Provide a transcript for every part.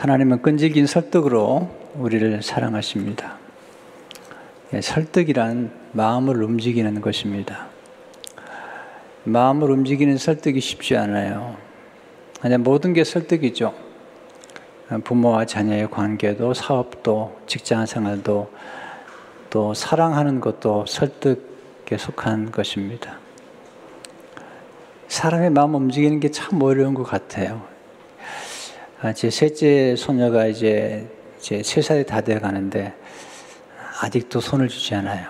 하나님은 끈질긴 설득으로 우리를 사랑하십니다. 예, 설득이란 마음을 움직이는 것입니다. 마음을 움직이는 설득이 쉽지 않아요. 그냥 모든 게 설득이죠. 부모와 자녀의 관계도, 사업도, 직장 생활도, 또 사랑하는 것도 설득에 속한 것입니다. 사람의 마음 움직이는 게 참 어려운 것 같아요. 아, 제 셋째 소녀가 이제 세 살이 다 돼 가는데 아직도 손을 주지 않아요.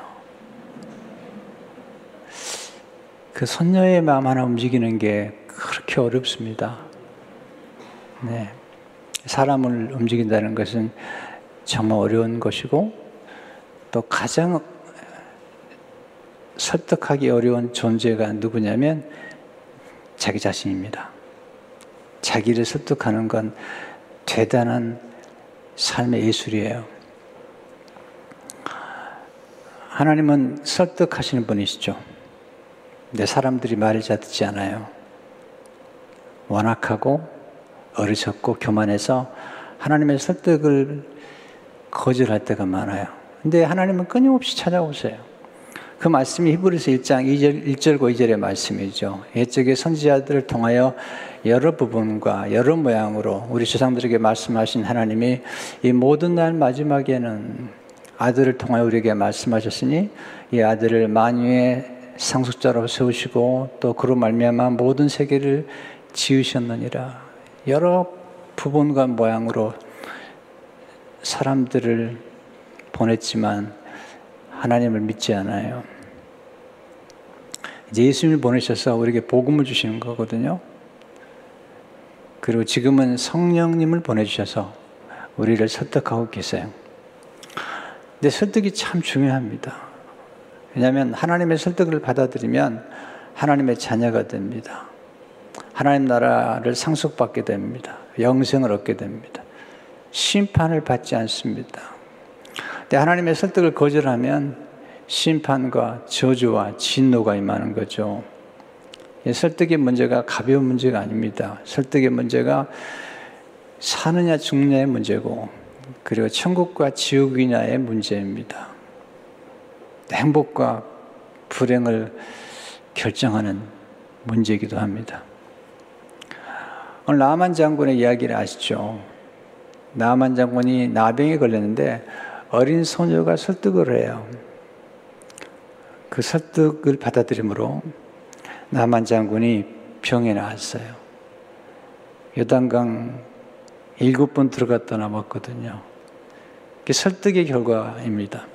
그 손녀의 마음 하나 움직이는 게 그렇게 어렵습니다. 네. 사람을 움직인다는 것은 정말 어려운 것이고 또 가장 설득하기 어려운 존재가 누구냐면 자기 자신입니다. 자기를 설득하는 건 대단한 삶의 예술이에요. 하나님은 설득하시는 분이시죠. 근데 사람들이 말을 잘 듣지 않아요. 완악하고 어리석고 교만해서 하나님의 설득을 거절할 때가 많아요. 근데 하나님은 끊임없이 찾아오세요. 그 말씀이 히브리서 1장 2절, 1절과 2절의 말씀이죠. 옛적의 선지자들을 통하여 여러 부분과 여러 모양으로 우리 조상들에게 말씀하신 하나님이 이 모든 날 마지막에는 아들을 통하여 우리에게 말씀하셨으니 이 아들을 만유의 상속자로 세우시고 또 그로 말미암아 모든 세계를 지으셨느니라. 여러 부분과 모양으로 사람들을 보냈지만 하나님을 믿지 않아요. 이제 예수님을 보내셔서 우리에게 복음을 주시는 거거든요. 그리고 지금은 성령님을 보내주셔서 우리를 설득하고 계세요. 근데 설득이 참 중요합니다. 왜냐하면 하나님의 설득을 받아들이면 하나님의 자녀가 됩니다. 하나님 나라를 상속받게 됩니다. 영생을 얻게 됩니다. 심판을 받지 않습니다. 근데 하나님의 설득을 거절하면 심판과 저주와 진노가 임하는 거죠. 설득의 문제가 가벼운 문제가 아닙니다. 설득의 문제가 사느냐 죽느냐의 문제고 그리고 천국과 지옥이냐의 문제입니다. 행복과 불행을 결정하는 문제이기도 합니다. 오늘 나만 장군의 이야기를 아시죠? 나만 장군이 나병에 걸렸는데 어린 소녀가 설득을 해요. 그 설득을 받아들임으로 나만 장군이 병에 나왔어요. 요단강 일곱 번 들어갔다 나왔거든요. 그 설득의 결과입니다.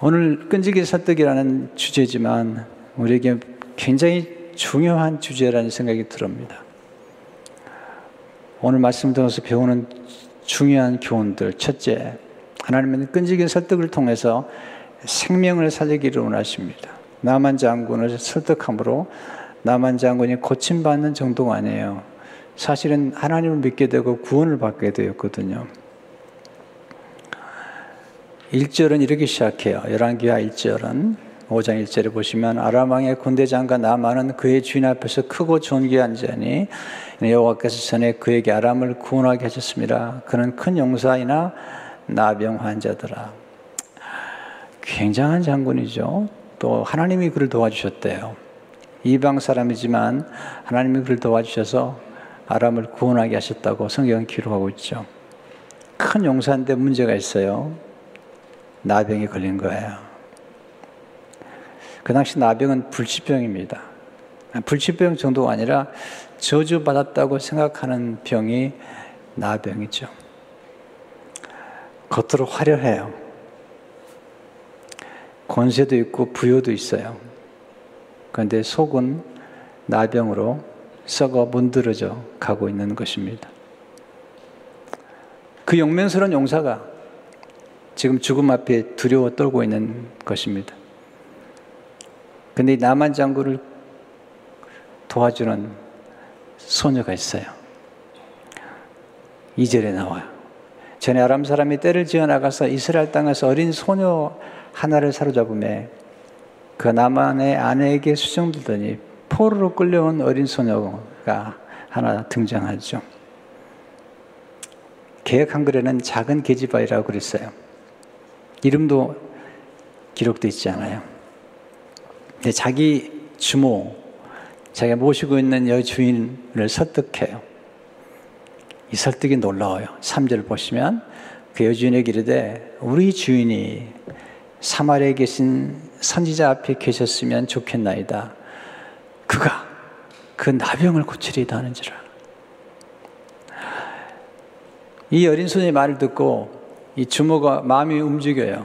오늘 끈질기 설득이라는 주제지만 우리에게 굉장히 중요한 주제라는 생각이 들습니다. 오늘 말씀 들어서 배우는 중요한 교훈들. 첫째, 하나님은 끈질긴 설득을 통해서 생명을 살리기를 원하십니다. 나만 장군을 설득함으로 나만 장군이 고침받는 정도가 아니에요. 사실은 하나님을 믿게 되고 구원을 받게 되었거든요. 1절은 이렇게 시작해요. 열왕기하 1절은 5장 1절에 보시면 아람왕의 군대장과 나만은 그의 주인 앞에서 크고 존귀한 자니 여호와께서 전에 그에게 아람을 구원하게 하셨습니다. 그는 큰 용사이나 나병 환자더라. 굉장한 장군이죠. 또 하나님이 그를 도와주셨대요. 이방 사람이지만 하나님이 그를 도와주셔서 아람을 구원하게 하셨다고 성경은 기록하고 있죠. 큰 용사인데 문제가 있어요. 나병이 걸린 거예요. 그 당시 나병은 불치병입니다. 불치병 정도가 아니라 저주받았다고 생각하는 병이 나병이죠. 겉으로 화려해요. 권세도 있고 부여도 있어요. 그런데 속은 나병으로 썩어 문드러져 가고 있는 것입니다. 그 용맹스러운 용사가 지금 죽음 앞에 두려워 떨고 있는 것입니다. 근데 나만 장군을 도와주는 소녀가 있어요. 2절에 나와요. 전에 아람 사람이 때를 지어 나가서 이스라엘 땅에서 어린 소녀 하나를 사로잡음에 그 나만의 아내에게 수정되더니 포로로 끌려온 어린 소녀가 하나 등장하죠. 개혁 한글에는 작은 계집아이라고 그랬어요. 이름도 기록되어 있지 않아요. 근데 자기 주모, 자기가 모시고 있는 여주인을 설득해요. 이 설득이 놀라워요. 3절 보시면 그 여주인에게 이르되 우리 주인이 사마리아에 계신 선지자 앞에 계셨으면 좋겠나이다. 그가 그 나병을 고치리다 하는지라. 이 어린 손의 말을 듣고 이 주모가 마음이 움직여요.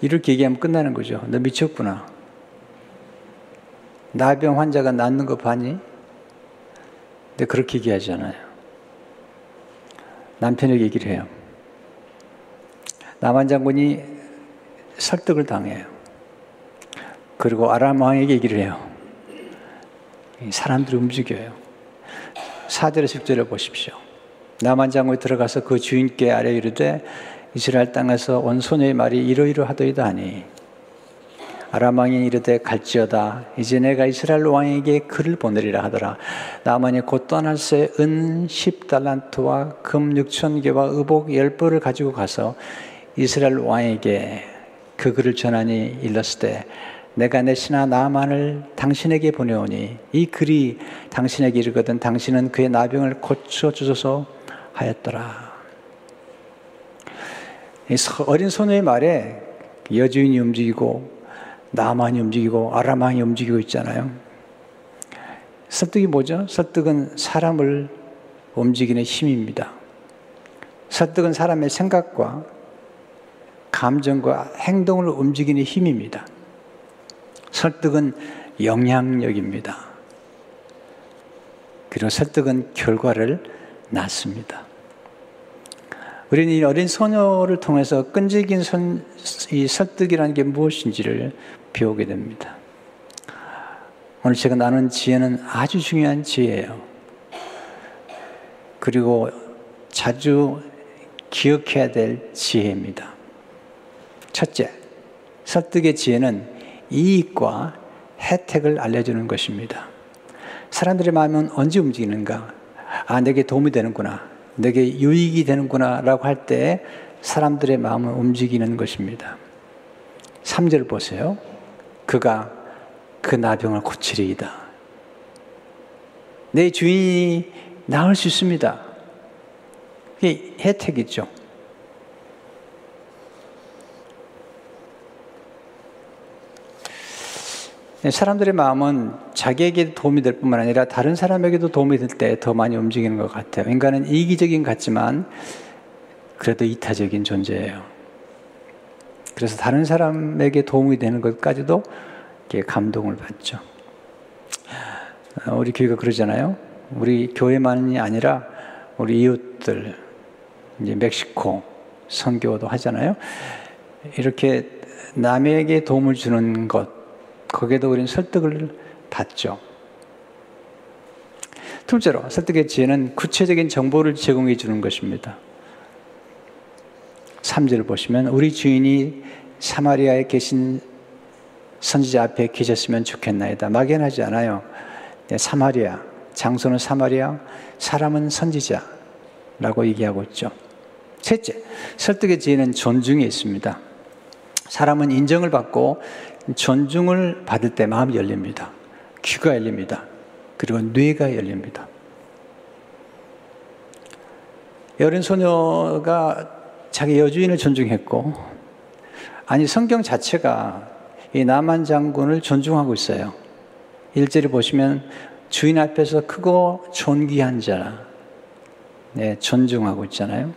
이렇게 얘기하면 끝나는 거죠. 너 미쳤구나. 나병 환자가 낫는 거 봐니? 근데 그렇게 얘기하잖아요. 남편에게 얘기를 해요. 남한 장군이 설득을 당해요. 그리고 아람 왕에게 얘기를 해요. 사람들이 움직여요. 4절에 10절에 보십시오. 남한 장군이 들어가서 그 주인께 아뢰 이르되 이스라엘 땅에서 온 소녀의 말이 이러이러하더이다 하니 아람 왕이 이르되 갈지어다 이제 내가 이스라엘 왕에게 글을 보내리라 하더라 나만이 곧 떠날 새 은 10달란트와 금 6천 개와 의복 10벌을 가지고 가서 이스라엘 왕에게 그 글을 전하니 일렀을 때 내가 내 신하 나만을 당신에게 보내오니 이 글이 당신에게 이르거든 당신은 그의 나병을 고쳐 주소서 하였더라. 어린 소녀의 말에 여주인이 움직이고 나만이 움직이고 아람왕이 움직이고 있잖아요. 설득이 뭐죠? 설득은 사람을 움직이는 힘입니다. 설득은 사람의 생각과 감정과 행동을 움직이는 힘입니다. 설득은 영향력입니다. 그리고 설득은 결과를 낳습니다. 우리는 이 어린 소녀를 통해서 끈질긴 선, 이 설득이라는 게 무엇인지를 배우게 됩니다. 오늘 제가 나눈 지혜는 아주 중요한 지혜예요. 그리고 자주 기억해야 될 지혜입니다. 첫째, 설득의 지혜는 이익과 혜택을 알려주는 것입니다. 사람들의 마음은 언제 움직이는가? 아, 내게 도움이 되는구나. 내게 유익이 되는구나. 라고 할 때 사람들의 마음을 움직이는 것입니다. 3절 보세요. 그가 그 나병을 고치리이다. 내 주인이 나을 수 있습니다. 그게 혜택이죠. 사람들의 마음은 자기에게 도움이 될 뿐만 아니라 다른 사람에게도 도움이 될 때 더 많이 움직이는 것 같아요. 인간은 이기적인 같지만 그래도 이타적인 존재예요. 그래서 다른 사람에게 도움이 되는 것까지도 감동을 받죠. 어, 우리 교회가 그러잖아요. 우리 교회만이 아니라 우리 이웃들, 이제 멕시코 선교도 하잖아요. 이렇게 남에게 도움을 주는 것, 거기에도 우리는 설득을 받죠. 둘째로 설득의 지혜는 구체적인 정보를 제공해 주는 것입니다. 3절을 보시면 우리 주인이 사마리아에 계신 선지자 앞에 계셨으면 좋겠나이다. 막연하지 않아요. 네, 사마리아, 장소는 사마리아, 사람은 선지자라고 얘기하고 있죠. 셋째, 설득의 지혜는 존중에 있습니다. 사람은 인정을 받고 존중을 받을 때 마음이 열립니다. 귀가 열립니다. 그리고 뇌가 열립니다. 어린 소녀가 자기 여주인을 존중했고, 아니, 성경 자체가 이 남한 장군을 존중하고 있어요. 일절을 보시면 주인 앞에서 크고 존귀한 자, 네, 존중하고 있잖아요.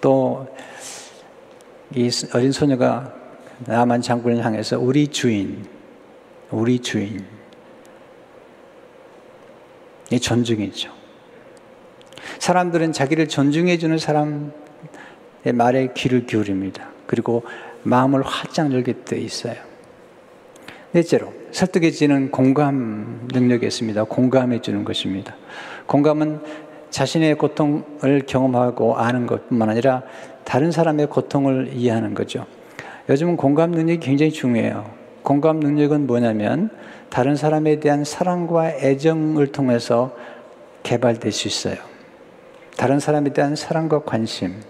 또, 이 어린 소녀가 나만 장군을 향해서 우리 주인, 우리 주인. 이 존중이죠. 사람들은 자기를 존중해주는 사람의 말에 귀를 기울입니다. 그리고 마음을 활짝 열게 돼 있어요. 넷째로, 설득해지는 공감 능력이 있습니다. 공감해 주는 것입니다. 공감은 자신의 고통을 경험하고 아는 것 뿐만 아니라 다른 사람의 고통을 이해하는 거죠. 요즘은 공감 능력이 굉장히 중요해요. 공감 능력은 뭐냐면 다른 사람에 대한 사랑과 애정을 통해서 개발될 수 있어요. 다른 사람에 대한 사랑과 관심,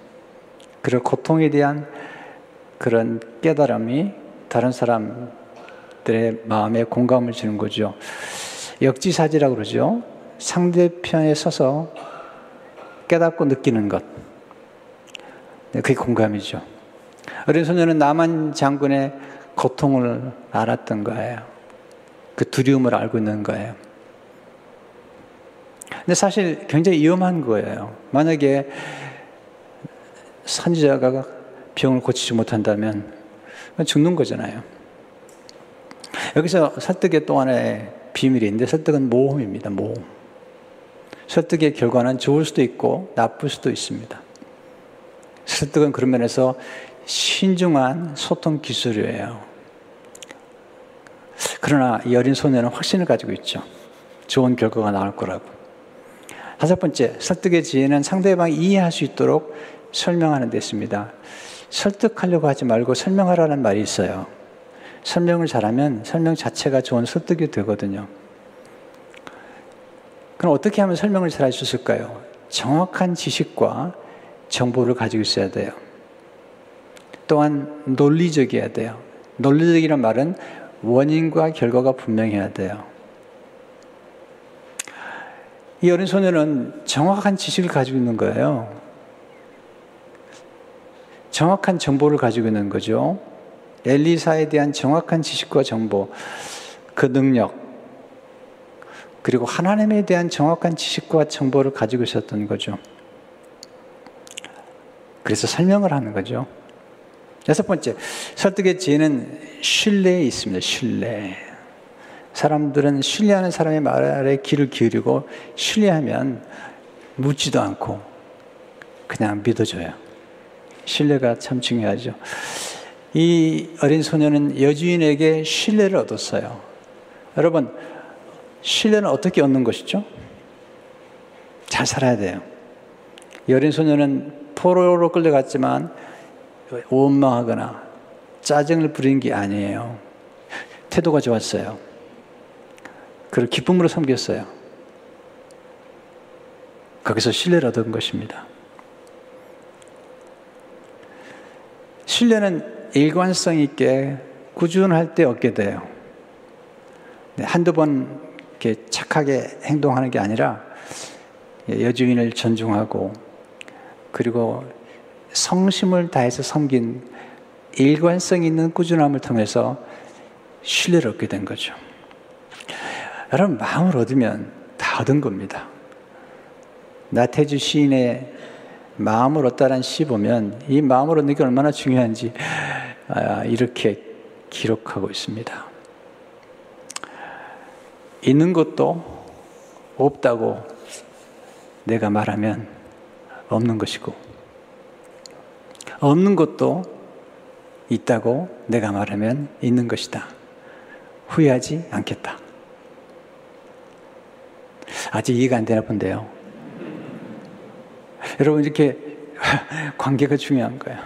그리고 고통에 대한 그런 깨달음이 다른 사람들의 마음에 공감을 주는 거죠. 역지사지라고 그러죠. 상대편에 서서 깨닫고 느끼는 것. 네, 그게 공감이죠. 어린 소녀는 남한 장군의 고통을 알았던 거예요. 그 두려움을 알고 있는 거예요. 근데 사실 굉장히 위험한 거예요. 만약에 선지자가 병을 고치지 못한다면 죽는 거잖아요. 여기서 설득의 또 하나의 비밀이 있는데 설득은 모험입니다. 모험. 설득의 결과는 좋을 수도 있고 나쁠 수도 있습니다. 설득은 그런 면에서 신중한 소통 기술이에요. 그러나 이 어린 소녀는 확신을 가지고 있죠. 좋은 결과가 나올 거라고. 다섯 번째, 설득의 지혜는 상대방이 이해할 수 있도록 설명하는 데 있습니다. 설득하려고 하지 말고 설명하라는 말이 있어요. 설명을 잘하면 설명 자체가 좋은 설득이 되거든요. 그럼 어떻게 하면 설명을 잘할 수 있을까요? 정확한 지식과 정보를 가지고 있어야 돼요. 또한 논리적이어야 돼요. 논리적이란 말은 원인과 결과가 분명해야 돼요. 이 어린 소녀는 정확한 지식을 가지고 있는 거예요. 정확한 정보를 가지고 있는 거죠. 엘리사에 대한 정확한 지식과 정보, 그 능력, 그리고 하나님에 대한 정확한 지식과 정보를 가지고 있었던 거죠. 그래서 설명을 하는 거죠. 여섯 번째, 설득의 지혜는 신뢰에 있습니다. 신뢰. 사람들은 신뢰하는 사람의 말에 귀를 기울이고 신뢰하면 묻지도 않고 그냥 믿어줘요. 신뢰가 참 중요하죠. 이 어린 소녀는 여주인에게 신뢰를 얻었어요. 여러분, 신뢰는 어떻게 얻는 것이죠? 잘 살아야 돼요. 이 어린 소녀는 포로로 끌려갔지만 원망하거나 짜증을 부린 게 아니에요. 태도가 좋았어요. 그를 기쁨으로 섬겼어요. 거기서 신뢰를 얻은 것입니다. 신뢰는 일관성 있게 꾸준할 때 얻게 돼요. 네, 한두 번 이렇게 착하게 행동하는 게 아니라 여주인을 존중하고 그리고 성심을 다해서 섬긴 일관성 있는 꾸준함을 통해서 신뢰를 얻게 된 거죠. 여러분, 마음을 얻으면 다 얻은 겁니다. 나태주 시인의 마음을 얻다라는 시 보면 이 마음을 얻는 게 얼마나 중요한지 아, 이렇게 기록하고 있습니다. 있는 것도 없다고 내가 말하면 없는 것이고, 없는 것도 있다고 내가 말하면 있는 것이다. 후회하지 않겠다. 아직 이해가 안 되나 본데요. 여러분, 이렇게 관계가 중요한 거예요.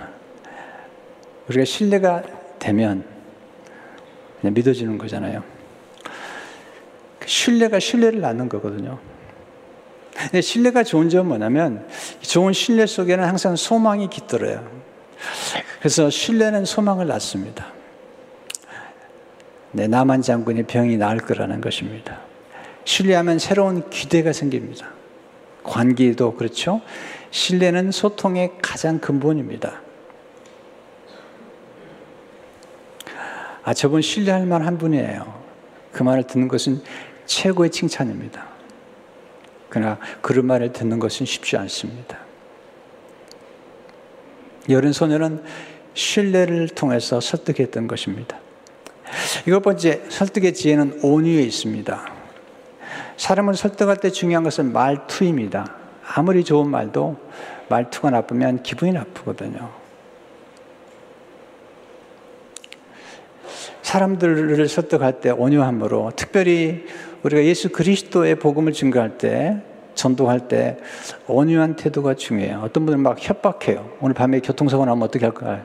우리가 신뢰가 되면 그냥 믿어지는 거잖아요. 신뢰가 신뢰를 낳는 거거든요. 신뢰가 좋은 점은 뭐냐면 좋은 신뢰 속에는 항상 소망이 깃들어요. 그래서 신뢰는 소망을 낳습니다. 네, 남한 장군의 병이 나을 거라는 것입니다. 신뢰하면 새로운 기대가 생깁니다. 관계도 그렇죠. 신뢰는 소통의 가장 근본입니다. 아, 저분 신뢰할 만한 분이에요. 그 말을 듣는 것은 최고의 칭찬입니다. 그러나 그런 말을 듣는 것은 쉽지 않습니다. 여린 소녀는 신뢰를 통해서 설득했던 것입니다. 이것 번째, 설득의 지혜는 온유에 있습니다. 사람을 설득할 때 중요한 것은 말투입니다. 아무리 좋은 말도 말투가 나쁘면 기분이 나쁘거든요. 사람들을 설득할 때 온유함으로 특별히 우리가 예수 그리스도의 복음을 증거할 때 전도할 때 온유한 태도가 중요해요. 어떤 분들은 막 협박해요. 오늘 밤에 교통사고 나면 어떻게 할까요?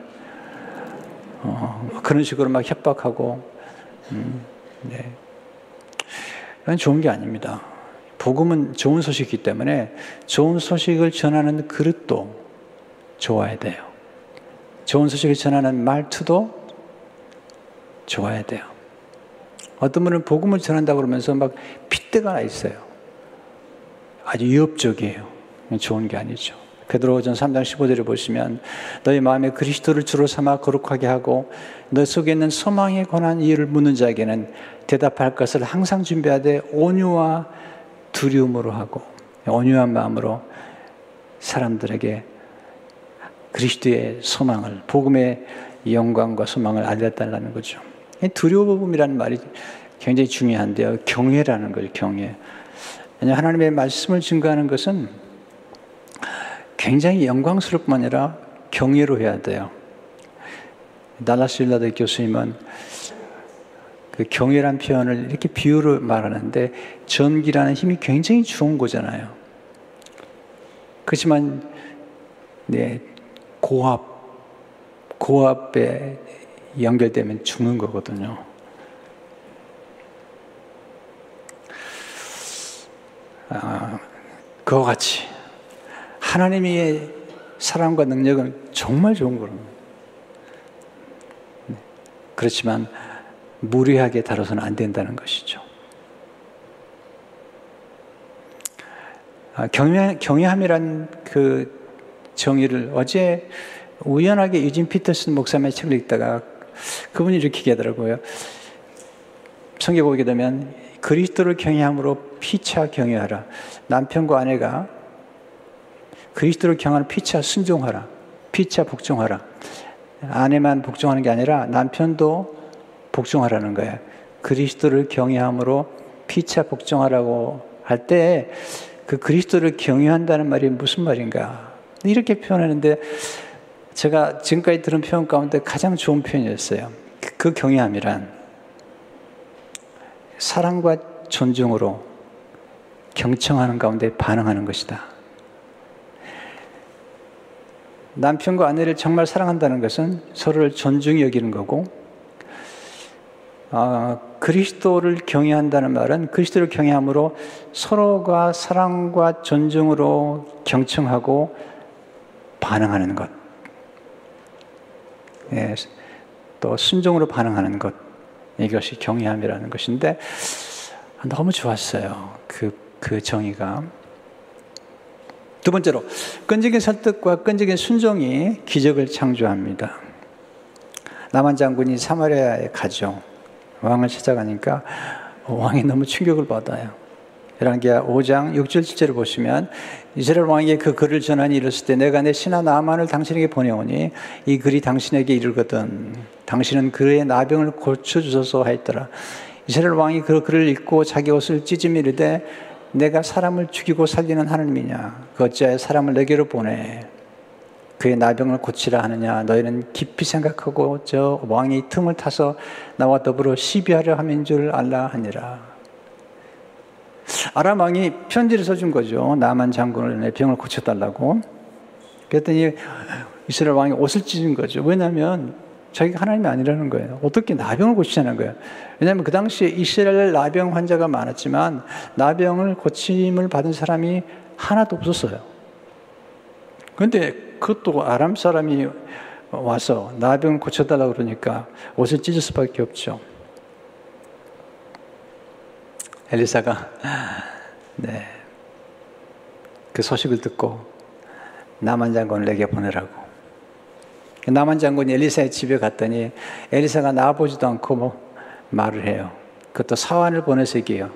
어, 그런 식으로 막 협박하고, 음, 네. 그건 좋은 게 아닙니다. 복음은 좋은 소식이기 때문에 좋은 소식을 전하는 그릇도 좋아야 돼요. 좋은 소식을 전하는 말투도 좋아야 돼요. 어떤 분은 복음을 전한다고 그러면서 막 핏대가 나 있어요. 아주 위협적이에요. 좋은 게 아니죠. 베드로전 3장 15절을 보시면 너희 마음에 그리스도를 주로 삼아 거룩하게 하고 너 속에 있는 소망에 관한 이유를 묻는 자에게는 대답할 것을 항상 준비하되 온유와 두려움으로 하고 온유한 마음으로 사람들에게 그리스도의 소망을 복음의 영광과 소망을 알려달라는 거죠. 두려움이라는 말이 굉장히 중요한데요. 경외라는 거죠. 경외. 하나님의 말씀을 증거하는 것은 굉장히 영광스럽뿐 아니라 경외로 해야 돼요. 달라스 윌라드 교수님은 그 경외란 표현을 이렇게 비유로 말하는데 전기라는 힘이 굉장히 좋은 거잖아요. 그렇지만 네, 고압 고압에 연결되면 죽는 거거든요. 그와 같이 하나님의 사랑과 능력은 정말 좋은 거랍니다. 네. 그렇지만 무리하게 다뤄서는 안 된다는 것이죠. 아, 경외, 경외함이란 그 정의를 어제 우연하게 유진 피터슨 목사님의 책을 읽다가 그분이 이렇게 얘기하더라고요. 성경 보게 되면 그리스도를 경외함으로 피차 경외하라. 남편과 아내가 그리스도를 경하는 피차 순종하라. 피차 복종하라. 아내만 복종하는 게 아니라 남편도 복종하라는 거예요. 그리스도를 경외함으로 피차 복종하라고 할 때 그 그리스도를 경외한다는 말이 무슨 말인가? 이렇게 표현하는데 제가 지금까지 들은 표현 가운데 가장 좋은 표현이었어요. 그 경외함이란 사랑과 존중으로 경청하는 가운데 반응하는 것이다. 남편과 아내를 정말 사랑한다는 것은 서로를 존중히 여기는 거고, 아, 그리스도를 경외한다는 말은 그리스도를 경외함으로 서로가 사랑과 존중으로 경청하고 반응하는 것. 예, 또 순종으로 반응하는 것. 이것이 경외함이라는 것인데 너무 좋았어요. 그, 그 정의가. 두 번째로, 끈질긴 설득과 끈질긴 순종이 기적을 창조합니다. 남한 장군이 사마리아에 가죠. 왕을 찾아가니까 왕이 너무 충격을 받아요. 열왕기하 5장 6절 7절을 보시면 이스라엘 왕에게 그 글을 전하니 이르을 때 내가 내 신하 나만을 당신에게 보내오니 이 글이 당신에게 이르거든. 당신은 그의 나병을 고쳐 주소서 하였더라. 이스라엘 왕이 그 글을 읽고 자기 옷을 찢으며 이르되 내가 사람을 죽이고 살리는 하나님이냐? 그 어찌하여 사람을 내게로 보내? 그의 나병을 고치라 하느냐? 너희는 깊이 생각하고 저 왕이 틈을 타서 나와 더불어 시비하려 함인 줄 알라 하니라 아람 왕이 편지를 써준 거죠. 나만 장군을 내 병을 고쳐달라고. 그랬더니 이스라엘 왕이 옷을 찢은 거죠. 왜냐하면 자기가 하나님이 아니라는 거예요. 어떻게 나병을 고치자는 거예요. 왜냐하면 그 당시에 이스라엘 나병 환자가 많았지만 나병을 고침을 받은 사람이 하나도 없었어요. 그런데 그것도 아람 사람이 와서 나병 고쳐달라고 그러니까 옷을 찢을 수밖에 없죠. 엘리사가 네. 그 소식을 듣고 나만 장군을 내게 보내라고. 나만 장군이 엘리사의 집에 갔더니 엘리사가 나와보지도 않고 뭐 말을 해요. 그것도 사환을 보내서 얘기해요.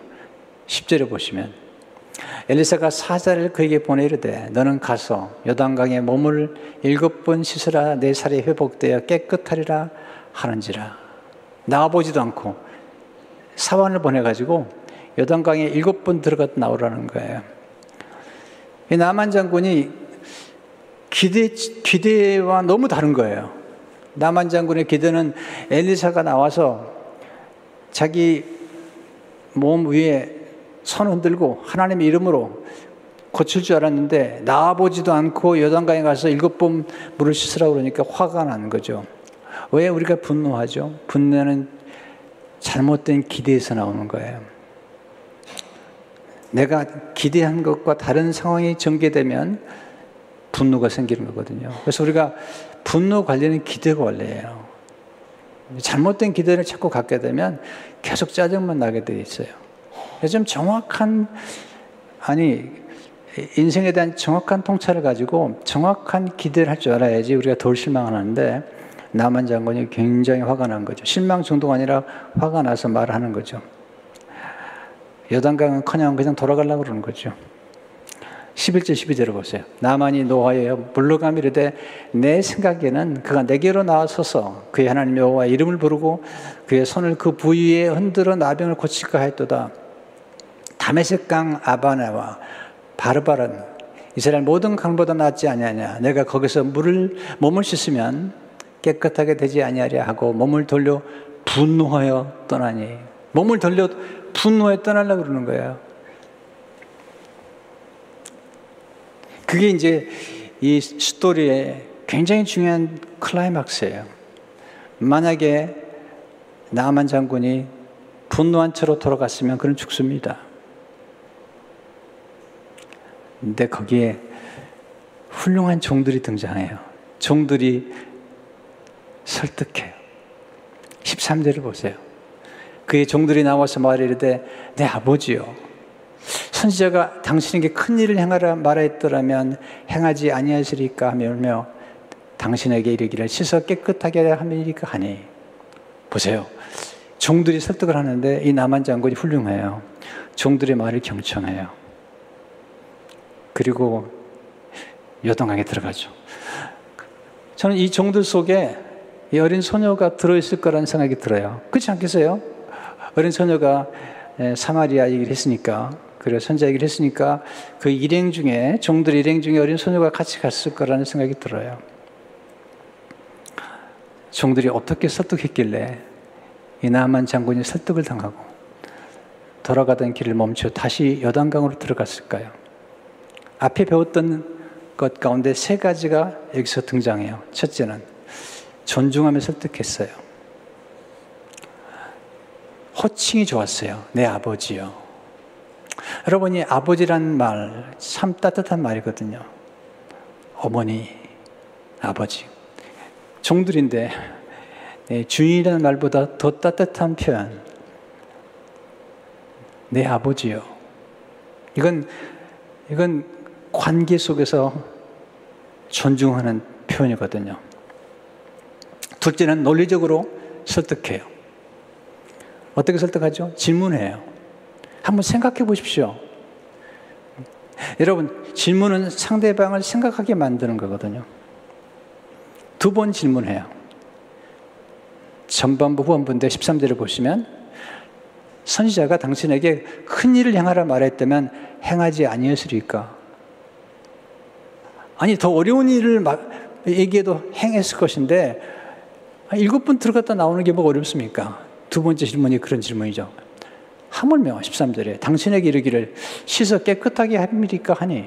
10절에 보시면 엘리사가 사자를 그에게 보내이르되 너는 가서 요단강에 몸을 일곱 번 씻으라 내 살이 회복되어 깨끗하리라 하는지라 나와보지도 않고 사환을 보내가지고 여단강에 일곱 번 들어갔다 나오라는 거예요. 남한 장군이 기대, 기대와 너무 다른 거예요. 남한 장군의 기대는 엘리사가 나와서 자기 몸 위에 손 흔들고 하나님의 이름으로 고칠 줄 알았는데 나와보지도 않고 여단강에 가서 일곱 번 물을 씻으라고 그러니까 화가 나는 거죠. 왜 우리가 분노하죠? 분노는 잘못된 기대에서 나오는 거예요. 내가 기대한 것과 다른 상황이 전개되면 분노가 생기는 거거든요. 그래서 우리가 분노 관리는 기대 관리예요. 잘못된 기대를 자꾸 갖게 되면 계속 짜증만 나게 돼 있어요. 좀 정확한 아니 인생에 대한 정확한 통찰을 가지고 정확한 기대를 할 줄 알아야지 우리가 덜 실망하는데 남한 장군이 굉장히 화가 난 거죠. 실망 정도가 아니라 화가 나서 말하는 거죠. 여단강은 커녕 그냥 돌아가려고 그러는 거죠. 11절 12절을 보세요. 나만이 노하여 물러가미르되 내 생각에는 그가 내게로 나와서서 그의 하나님 여호와 이름을 부르고 그의 손을 그 부위에 흔들어 나병을 고칠까 했도다. 다메섹강 아바나와 바르바른 이스라엘 모든 강보다 낫지 아니하냐. 내가 거기서 물을 몸을 씻으면 깨끗하게 되지 아니하랴 하고 몸을 돌려 분노하여 떠나니 몸을 돌려 분노해 떠나려고 그러는 거예요. 그게 이제 이 스토리의 굉장히 중요한 클라이막스예요. 만약에 나만 장군이 분노한 채로 돌아갔으면 그는 죽습니다. 근데 거기에 훌륭한 종들이 등장해요. 종들이 설득해요. 13절을 보세요. 그의 종들이 나와서 말이르되 내 아버지요 선지자가 당신에게 큰 일을 행하라 말하였더라면 행하지 아니하시리까 하며 당신에게 이르기를 씻어 깨끗하게 하리까 하니 보세요. 종들이 설득을 하는데 이 남한 장군이 훌륭해요. 종들의 말을 경청해요. 그리고 여동강에 들어가죠. 저는 이 종들 속에 이 어린 소녀가 들어있을 거라는 생각이 들어요. 그렇지 않겠어요? 어린 소녀가 사마리아 얘기를 했으니까, 그리고 선자 얘기를 했으니까 그 일행 중에, 종들 일행 중에 어린 소녀가 같이 갔을 거라는 생각이 들어요. 종들이 어떻게 설득했길래 이 나만 장군이 설득을 당하고 돌아가던 길을 멈춰 다시 여단강으로 들어갔을까요? 앞에 배웠던 것 가운데 세 가지가 여기서 등장해요. 첫째는 존중하며 설득했어요. 호칭이 좋았어요. 내 아버지요. 여러분이 아버지란 말 참 따뜻한 말이거든요. 어머니, 아버지. 종들인데 네, 주인이라는 말보다 더 따뜻한 표현. 내 아버지요. 이건 이건 관계 속에서 존중하는 표현이거든요. 둘째는 논리적으로 설득해요. 어떻게 설득하죠? 질문해요. 한번 생각해 보십시오. 여러분, 질문은 상대방을 생각하게 만드는 거거든요. 두 번 질문해요. 전반부, 후반부인데 13절을 보시면 선지자가 당신에게 큰 일을 행하라 말했다면 행하지 아니었으리까? 아니, 더 어려운 일을 얘기해도 행했을 것인데 일곱 번 들어갔다 나오는 게 뭐가 어렵습니까? 두 번째 질문이 그런 질문이죠. 하물며 13절에 당신에게 이르기를 씻어 깨끗하게 합니까 하니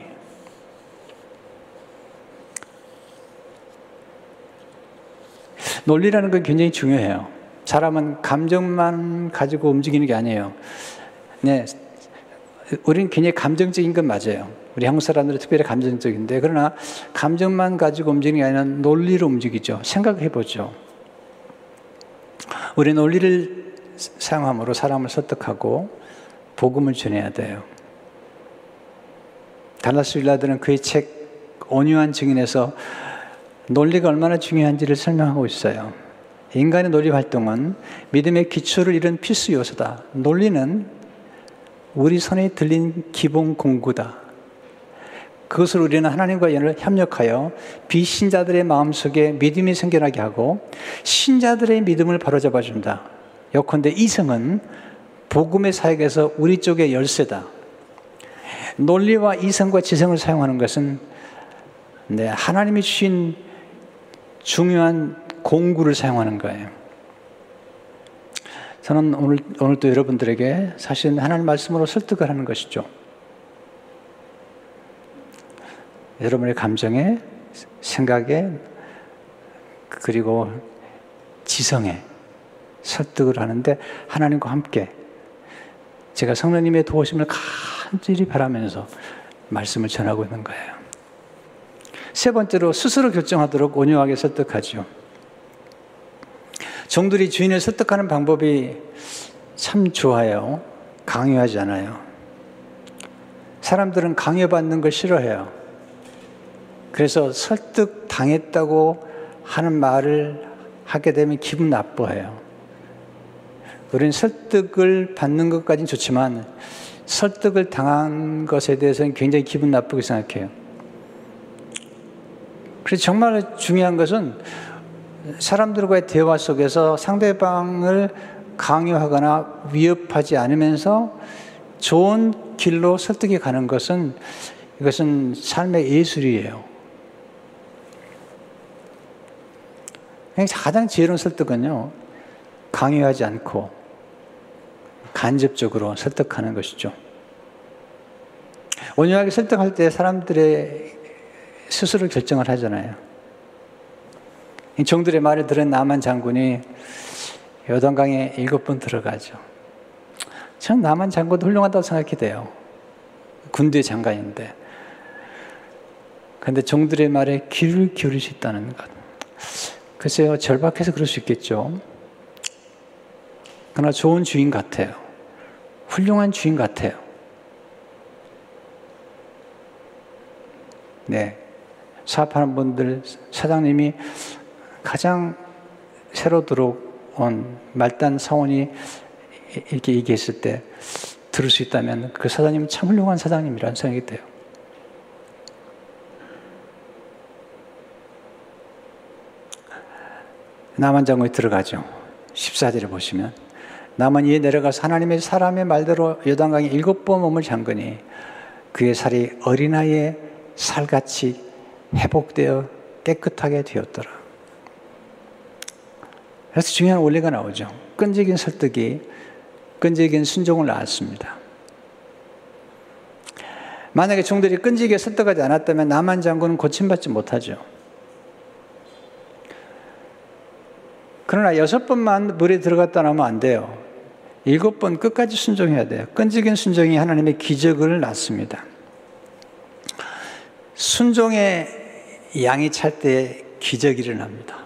논리라는 건 굉장히 중요해요. 사람은 감정만 가지고 움직이는 게 아니에요. 네, 우리는 굉장히 감정적인 건 맞아요. 우리 한국 사람들은 특별히 감정적인데 그러나 감정만 가지고 움직이는 게 아니라 논리로 움직이죠. 생각해 보죠. 우리 논리를 사용함으로 사람을 설득하고 복음을 전해야 돼요. 달라스 윌라드는 그의 책 온유한 증인에서 논리가 얼마나 중요한지를 설명하고 있어요. 인간의 논리 활동은 믿음의 기초를 잃은 필수 요소다. 논리는 우리 손에 들린 기본 공구다. 그것을 우리는 하나님과 협력하여 비신자들의 마음속에 믿음이 생겨나게 하고 신자들의 믿음을 바로잡아 준다. 요컨대 이성은 복음의 사역에서 우리 쪽의 열쇠다. 논리와 이성과 지성을 사용하는 것은 네, 하나님이 주신 중요한 공구를 사용하는 거예요. 저는 오늘, 오늘 또 여러분들에게 사실 하나님 말씀으로 설득을 하는 것이죠. 여러분의 감정에, 생각에, 그리고 지성에 설득을 하는데 하나님과 함께 제가 성령님의 도우심을 간절히 바라면서 말씀을 전하고 있는 거예요. 세 번째로 스스로 결정하도록 온유하게 설득하죠. 종들이 주인을 설득하는 방법이 참 좋아요. 강요하지 않아요. 사람들은 강요받는 걸 싫어해요. 그래서 설득 당했다고 하는 말을 하게 되면 기분 나빠해요. 우리는 설득을 받는 것까지는 좋지만 설득을 당한 것에 대해서는 굉장히 기분 나쁘게 생각해요. 그래서 정말 중요한 것은 사람들과의 대화 속에서 상대방을 강요하거나 위협하지 않으면서 좋은 길로 설득이 가는 것은 이것은 삶의 예술이에요. 가장 지혜로운 설득은요, 강요하지 않고 간접적으로 설득하는 것이죠. 온유하게 설득할 때 사람들의 스스로 결정을 하잖아요. 정들의 말을 들은 나만 장군이 요단강에 일곱 번 들어가죠. 전 나만 장군도 훌륭하다고 생각이 돼요. 군대 장관인데. 근데 종들의 말에 귀를 기울일 수 있다는 것. 글쎄요, 절박해서 그럴 수 있겠죠. 그러나 좋은 주인 같아요. 훌륭한 주인 같아요. 네. 사업하는 분들, 사장님이 가장 새로 들어온 말단 사원이 이렇게 얘기했을 때 들을 수 있다면 그 사장님은 참 훌륭한 사장님이라는 생각이 돼요. 나만 장고에 들어가죠. 14절에 보시면 나만이 내려가서 하나님의 사람의 말대로 요단강에 일곱 번 몸을 잠그니 그의 살이 어린아이의 살같이 회복되어 깨끗하게 되었더라. 그래서 중요한 원리가 나오죠. 끈질긴 설득이 끈질긴 순종을 낳았습니다. 만약에 종들이 끈질기게 설득하지 않았다면 남한 장군은 고침받지 못하죠. 그러나 여섯 번만 물에 들어갔다 나오면 안 돼요. 일곱 번 끝까지 순종해야 돼요. 끈질긴 순종이 하나님의 기적을 낳습니다. 순종의 양이 찰 때 기적이 일어납니다.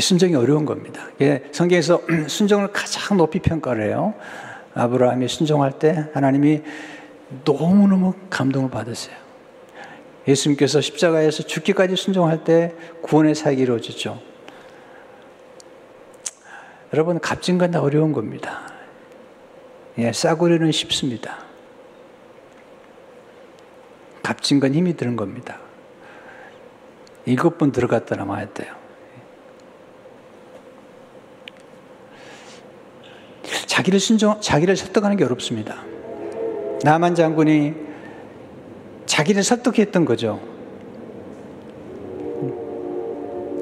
순종이 어려운 겁니다. 성경에서 순종을 가장 높이 평가를 해요. 아브라함이 순종할 때 하나님이 너무너무 감동을 받으세요. 예수님께서 십자가에서 죽기까지 순종할 때 구원의 사역이 이루어지죠. 여러분, 값진 건 다 어려운 겁니다. 예, 싸구려는 쉽습니다. 값진 건 힘이 드는 겁니다. 일곱 번 들어갔다 나와야 돼요. 자기를 순종, 자기를 설득하는 게 어렵습니다. 나만 장군이 자기를 설득했던 거죠.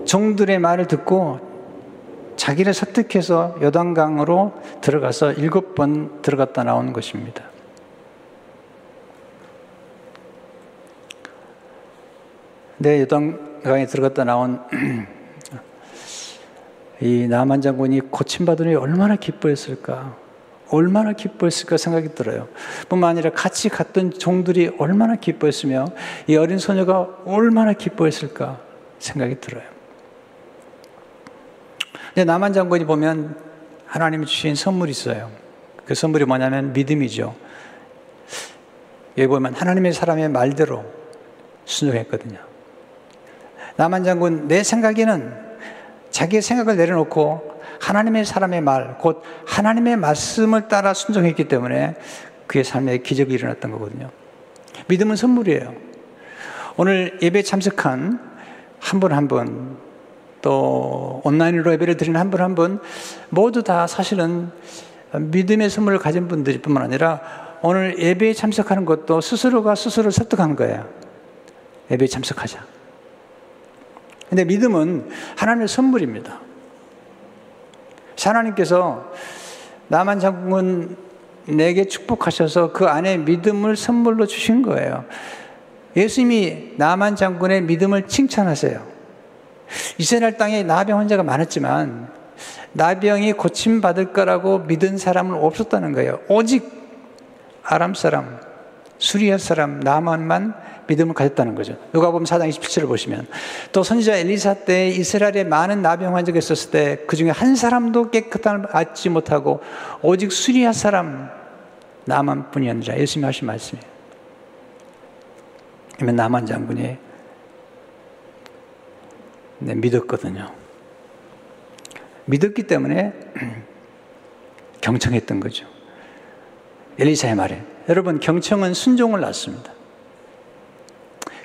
종들의 말을 듣고 자기를 설득해서 여단강으로 들어가서 일곱 번 들어갔다 나오는 것입니다. 네, 여단강에 들어갔다 나온 이 나만 장군이 고침받으니 얼마나 기뻐했을까. 얼마나 기뻐했을까 생각이 들어요. 뿐만 아니라 같이 갔던 종들이 얼마나 기뻐했으며 이 어린 소녀가 얼마나 기뻐했을까 생각이 들어요. 근데 남한 장군이 보면 하나님이 주신 선물이 있어요. 그 선물이 뭐냐면 믿음이죠. 여기 보면 하나님의 사람의 말대로 순종했거든요. 남한 장군 내 생각에는 자기의 생각을 내려놓고 하나님의 사람의 말, 곧 하나님의 말씀을 따라 순종했기 때문에 그의 삶에 기적이 일어났던 거거든요. 믿음은 선물이에요. 오늘 예배 참석한 한 분 한 분, 또 온라인으로 예배를 드리는 한 분 한 분, 모두 다 사실은 믿음의 선물을 가진 분들일 뿐만 아니라 오늘 예배에 참석하는 것도 스스로가 스스로를 설득한 거예요. 예배에 참석하자. 근데 믿음은 하나님의 선물입니다. 하나님께서 나만 장군 내게 축복하셔서 그 안에 믿음을 선물로 주신 거예요. 예수님이 나만 장군의 믿음을 칭찬하세요. 이스라엘 땅에 나병 환자가 많았지만 나병이 고침 받을 거라고 믿은 사람은 없었다는 거예요. 오직 아람 사람, 수리아 사람 나만만 믿음을 가졌다는 거죠. 누가 보면 4장 27절을 보시면 또 선지자 엘리사 때 이스라엘에 많은 나병 환자가 있었을 때 그 중에 한 사람도 깨끗함을 받지 못하고 오직 수리아 사람 나만 뿐이었느라 예수님이 하신 말씀이에요. 그러면 나만 장군이 네, 믿었거든요. 믿었기 때문에 경청했던 거죠. 엘리사의 말에. 여러분, 경청은 순종을 낳습니다.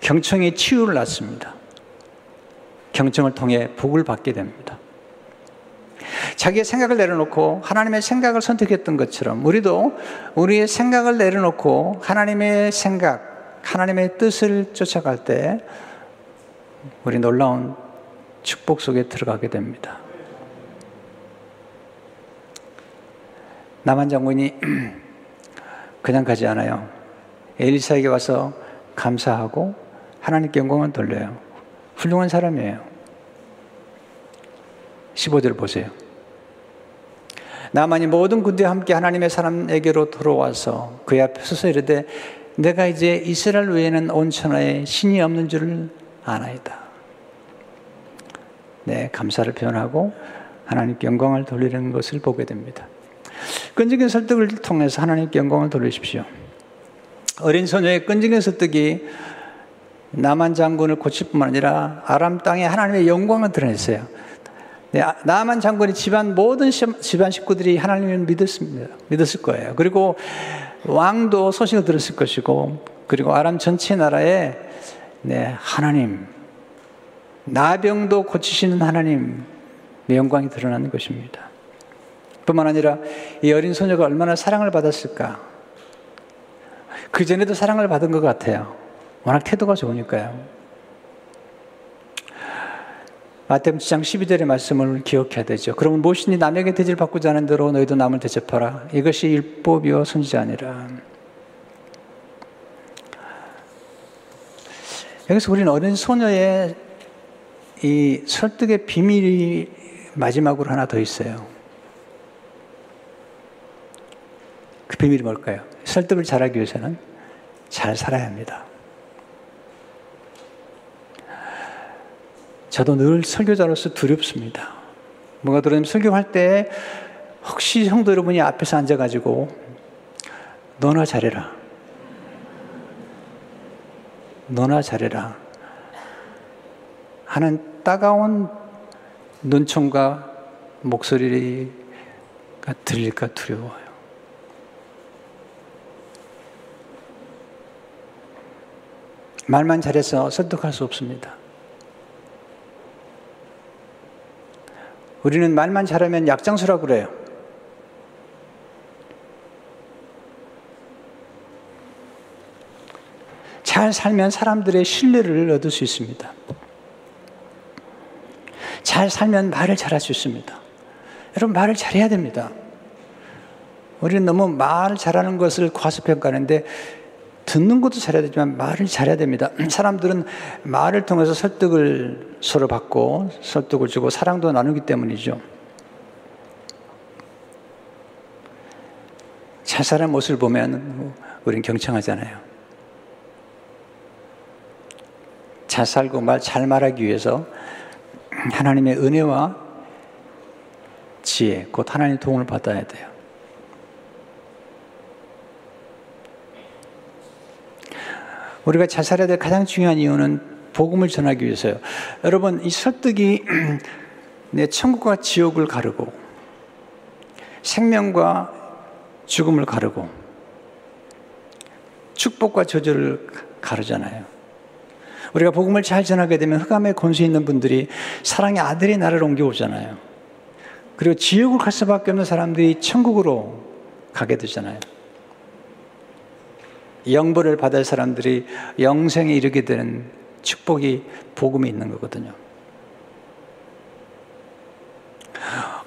경청이 치유를 낳습니다. 경청을 통해 복을 받게 됩니다. 자기의 생각을 내려놓고 하나님의 생각을 선택했던 것처럼 우리도 우리의 생각을 내려놓고 하나님의 생각, 하나님의 뜻을 쫓아갈 때 우리 놀라운 축복 속에 들어가게 됩니다. 남한 장군이 그냥 가지 않아요. 엘리사에게 와서 감사하고 하나님께 영광을 돌려요. 훌륭한 사람이에요. 15절 보세요. 나만이 모든 군대와 함께 하나님의 사람에게로 돌아와서 그의 앞에 서서 이르되 내가 이제 이스라엘 외에는 온 천하에 신이 없는 줄을 아나이다. 네, 감사를 표현하고 하나님께 영광을 돌리는 것을 보게 됩니다. 끈질긴 설득을 통해서 하나님께 영광을 돌리십시오. 어린 소녀의 끈질긴 설득이 나만 장군을 고칠 뿐만 아니라 아람 땅에 하나님의 영광을 드러냈어요. 네, 아, 나만 장군이 집안 모든 집안 식구들이 하나님을 믿었습니다. 믿었을 거예요. 그리고 왕도 소식을 들었을 것이고, 그리고 아람 전체 나라에 네, 하나님, 나병도 고치시는 하나님, 영광이 드러나는 것입니다. 뿐만 아니라 이 어린 소녀가 얼마나 사랑을 받았을까. 그 전에도 사랑을 받은 것 같아요. 워낙 태도가 좋으니까요. 마태복음 7장 12절의 말씀을 기억해야 되죠. 그러면 무엇이니 남에게 대접을 받고자 하는 대로 너희도 남을 대접하라. 이것이 율법이요 선지자 아니라. 여기서 우리는 어린 소녀의 이 설득의 비밀이 마지막으로 하나 더 있어요. 그 비밀이 뭘까요? 설득을 잘하기 위해서는 잘 살아야 합니다. 저도 늘 설교자로서 두렵습니다. 뭔가 들으면 설교할 때 혹시 성도 여러분이 앞에서 앉아가지고 너나 잘해라. 너나 잘해라. 하는 따가운 눈총과 목소리가 들릴까 두려워요. 말만 잘해서 설득할 수 없습니다. 우리는 말만 잘하면 약장수라고 그래요. 잘 살면 사람들의 신뢰를 얻을 수 있습니다. 잘 살면 말을 잘할 수 있습니다. 여러분, 말을 잘해야 됩니다. 우리는 너무 말 잘하는 것을 과소평가하는데 듣는 것도 잘해야 되지만 말을 잘해야 됩니다. 사람들은 말을 통해서 설득을 서로 받고 설득을 주고 사랑도 나누기 때문이죠. 잘 사는 모습을 보면 우린 경청하잖아요. 잘 살고 말 잘 말하기 위해서 하나님의 은혜와 지혜, 곧 하나님의 도움을 받아야 돼요. 우리가 잘 살아야 될 가장 중요한 이유는 복음을 전하기 위해서요. 여러분, 이 설득이 내 천국과 지옥을 가르고 생명과 죽음을 가르고 축복과 저주를 가르잖아요. 우리가 복음을 잘 전하게 되면 흑암의 권세 있는 분들이 사랑의 아들이 나를 옮겨오잖아요. 그리고 지옥을 갈 수밖에 없는 사람들이 천국으로 가게 되잖아요. 영벌을 받을 사람들이 영생에 이르게 되는 축복이 복음에 있는 거거든요.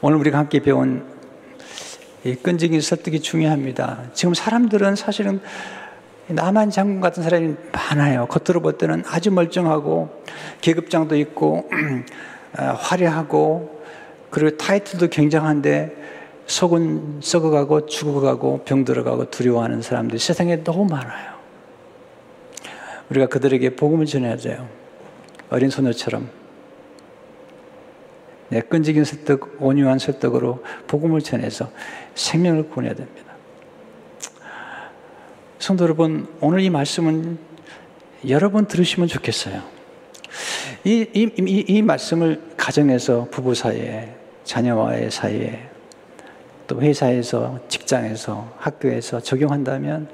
오늘 우리가 함께 배운 이 끈질긴 설득이 중요합니다. 지금 사람들은 사실은 나만 장군 같은 사람이 많아요. 겉으로 볼 때는 아주 멀쩡하고 계급장도 있고 아, 화려하고 그리고 타이틀도 굉장한데 속은 썩어가고 죽어가고 병들어가고 두려워하는 사람들이 세상에 너무 많아요. 우리가 그들에게 복음을 전해야 돼요. 어린 소녀처럼 내 끈질긴 설득, 온유한 설득으로 복음을 전해서 생명을 구원해야 됩니다. 성도 여러분, 오늘 이 말씀은 여러 번 들으시면 좋겠어요. 이, 이, 이, 이 말씀을 가정에서 부부 사이에, 자녀와의 사이에, 또 회사에서, 직장에서, 학교에서 적용한다면,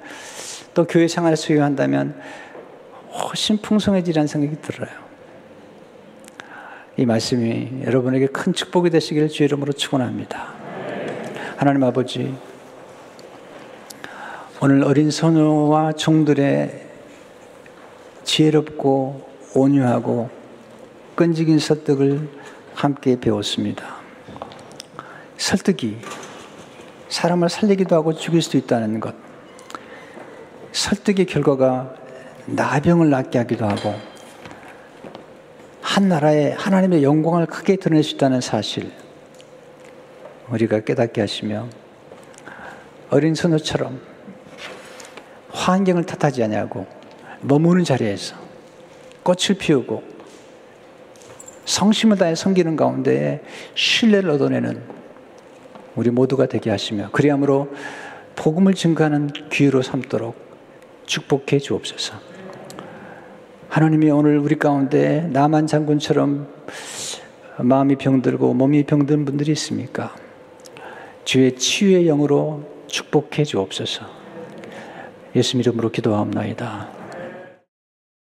또 교회 생활에 수용한다면 훨씬 풍성해지라는 생각이 들어요. 이 말씀이 여러분에게 큰 축복이 되시기를 주의 이름으로 축원합니다. 하나님 아버지, 오늘 어린 소녀와 종들의 지혜롭고 온유하고 끈질긴 설득을 함께 배웠습니다. 설득이 사람을 살리기도 하고 죽일 수도 있다는 것. 설득의 결과가 나병을 낫게 하기도 하고 한 나라에 하나님의 영광을 크게 드러낼 수 있다는 사실 우리가 깨닫게 하시며 어린 소녀처럼 환경을 탓하지 아니하고 머무는 자리에서 꽃을 피우고 성심을 다해 섬기는 가운데 신뢰를 얻어내는 우리 모두가 되게 하시며 그리함으로 복음을 증가하는 기회로 삼도록 축복해 주옵소서. 하나님이 오늘 우리 가운데 나만 장군처럼 마음이 병들고 몸이 병든 분들이 있습니까? 주의 치유의 영으로 축복해 주옵소서. 예수 이름으로 기도하옵나이다.